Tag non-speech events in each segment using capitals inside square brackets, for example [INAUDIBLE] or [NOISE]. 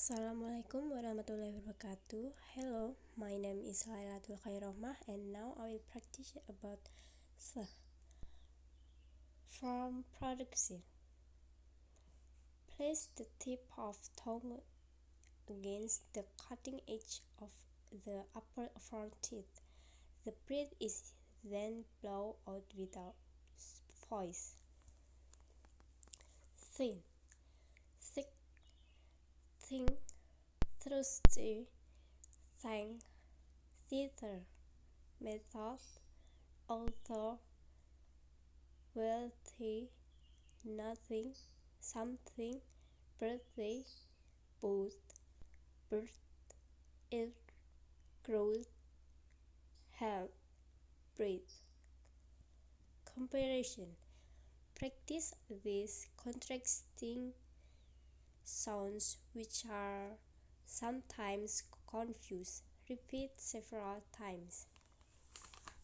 Assalamualaikum warahmatullahi wabarakatuh. Hello, my name is Lailatul Khairahmah and now I will practice about the farm production. Place the tip of tongue against the cutting edge of the upper front teeth. The breath is then blown out without voice. Thin think thirsty thank theater method author wealthy nothing something birthday both birth it growth help breathe comparison. Practice this contrasting sounds which are sometimes confused. Repeat several times.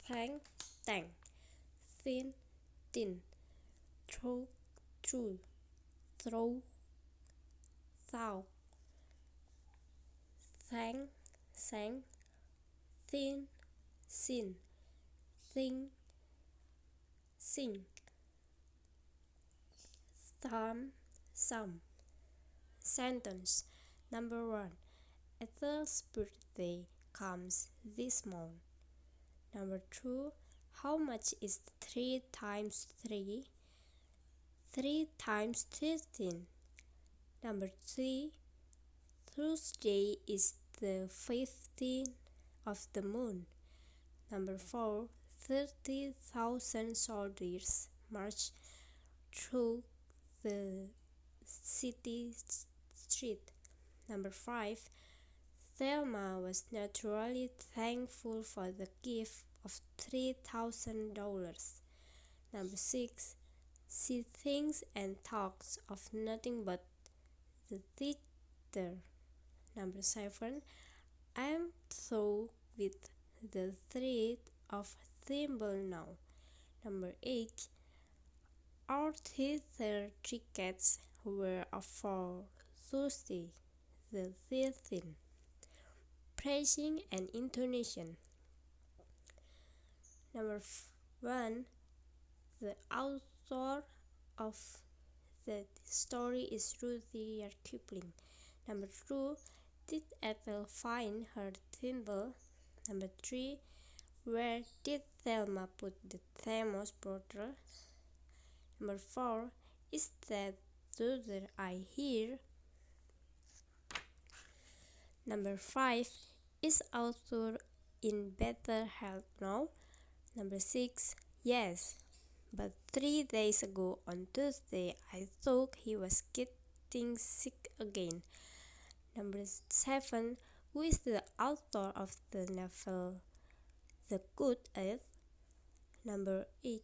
Thank, thank, thin, thin, through, through, throw, thou, thank, sang, thin, sin, thing, sing, thumb, some. Sentence number one Ethel's birthday comes this month. Number two How much is 3 times 3? 3 times 13. Number three Thursday is the 15th of the moon. Number four 30,000 soldiers march through the city street. Number 5. Thelma was naturally thankful for the gift of $3,000. Number 6. She thinks and talks of nothing but the theater. Number 7. I am through with the thread of thimble now. Number 8. Our theater tickets were a for Thursday, the 13th. Praising and intonation. Number one, the author of the story is Rudyard Kipling. Number two, did Ethel find her thimble? Number three, where did Thelma put the thermos bottle? Number four, is that the I hear? Number 5. Is Arthur in better health now? Number 6. Yes, but three days ago on Tuesday I thought he was getting sick again. Number 7. Who is the author of the novel The Good Earth? Number 8.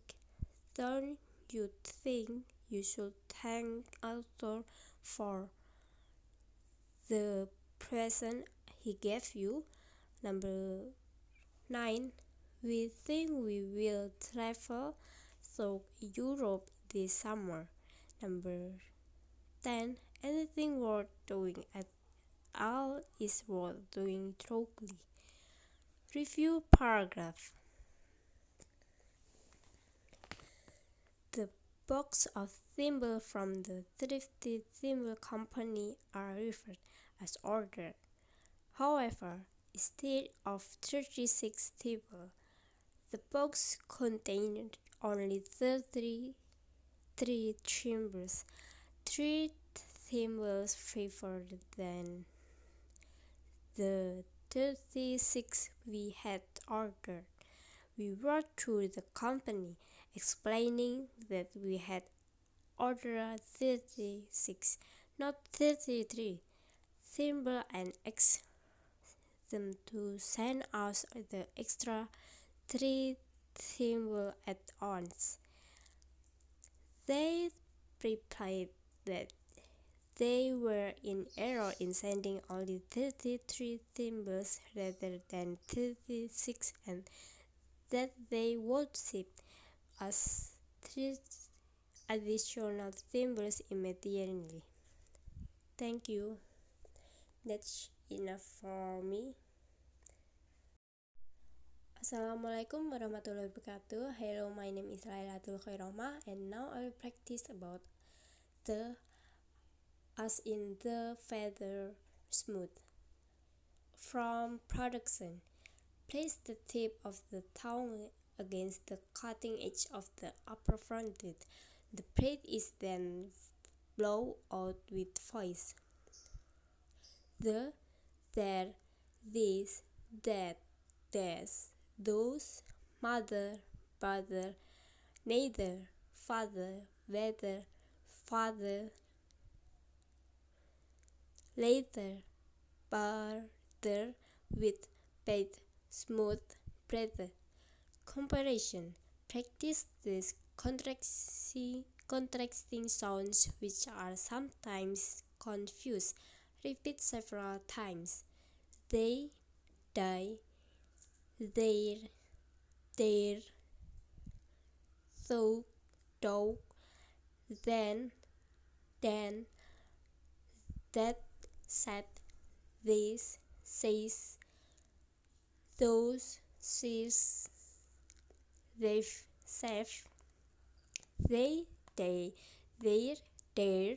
Don't you think you should thank Arthur for the present he gave you. Number 9. We think we will travel through Europe this summer. Number 10. Anything worth doing at all is worth doing thoroughly. Review paragraph. The box of thimbles from the Thrifty Thimble Company are referred as ordered. However, instead of 36 thimbles, the box contained only 33 thimbles, three thimbles fewer than the 36 we had ordered. We wrote to the company explaining that we had ordered 36, not 33 thimble and asked them to send us the extra three thimble at once. They replied that they were in error in sending only 33 thimbles rather than 36 and that they would ship us three additional thimbles immediately. Thank you. That's enough for me. Assalamualaikum warahmatullahi wabarakatuh. Hello, my name is Lailatul Khairoma and now I will practice about the as in the feather smooth. From production, place the tip of the tongue against the cutting edge of the upper front teeth. The breath is then blown out with voice. The, there, this, that, this those, mother, brother, neither, father, whether, father, later, brother, with bed, smooth, brother. Comparison. Practice these contrasting, sounds which are sometimes confused. Repeat several times. They, die, their, their, so, dog, then, then, that, said, this, says, those, says, they've, safe, they, they, their, their,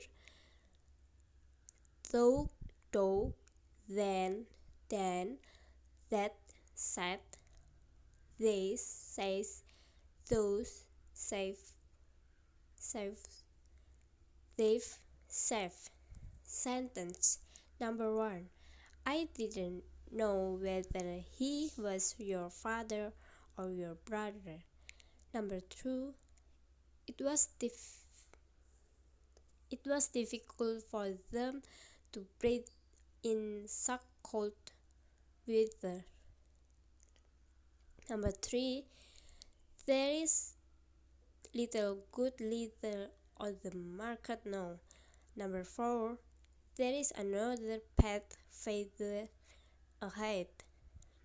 though, dog, then, then, that, said, this says, those, safe, safe, they've, safe. Sentence number one. I didn't know whether he was your father or your brother. Number two. It was dif- it was difficult for them to breathe in such cold weather. Number three, there is little good leather on the market now. Number four, there is another pet feather ahead.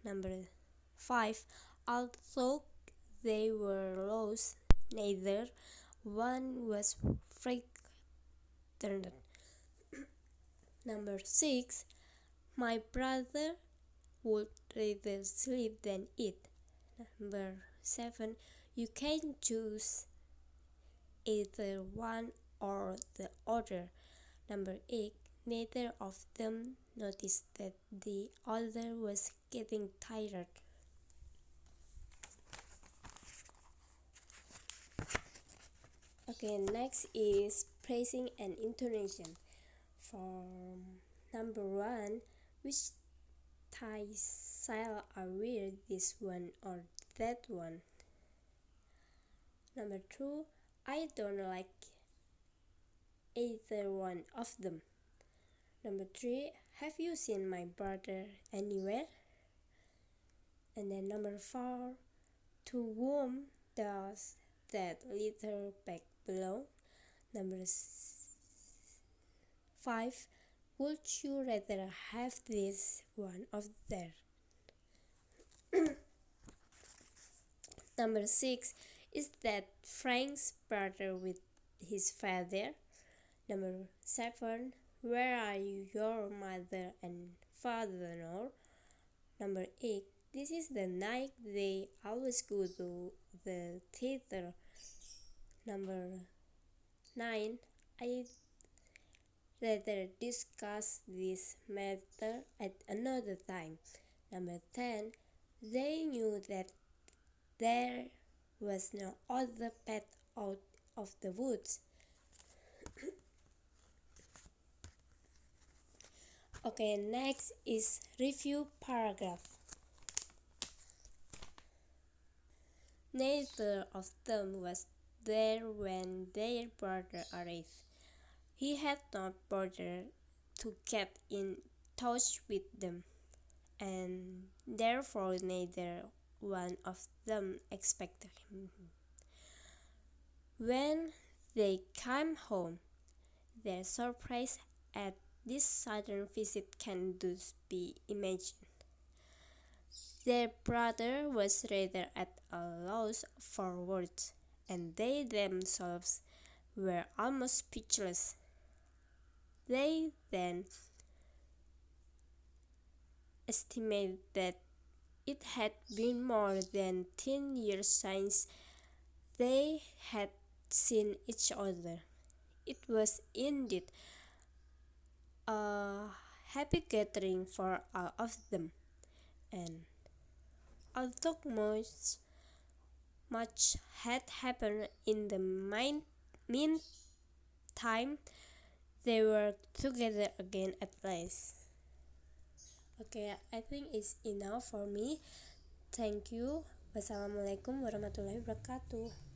Number five, although they were lost, neither one was frightened. [CLEARS THROAT] Number six, my brother would rather sleep than eat. Number seven, you can choose either one or the other. Number eight, neither of them noticed that the other was getting tired. Okay, next is placing and intonation. For number one, which style are weird this one or that one. Number two, I don't like either one of them. Number three, have you seen my brother anywhere? And then number four, to whom does that little bag belong? Number five, would you rather have this one of there? [COUGHS] Number six is that Frank's brother with his father. Number seven, where are you, your mother and father now? Number eight, this is the night they always go to the theater. Number nine, I rather discuss this matter at another time. Number 10. They knew that there was no other path out of the woods. [COUGHS] okay, next is review paragraph. Neither of them was there when their brother arrived. He had not bothered to get in touch with them, and therefore neither one of them expected him. When they came home, their surprise at this sudden visit can thus be imagined. Their brother was rather at a loss for words, and they themselves were almost speechless. They then estimated that it had been more than ten years since they had seen each other. It was indeed a happy gathering for all of them, and although much, much had happened in the meantime, they were together again at last. Okay, I think it's enough for me. Thank you. Wassalamualaikum warahmatullahi wabarakatuh.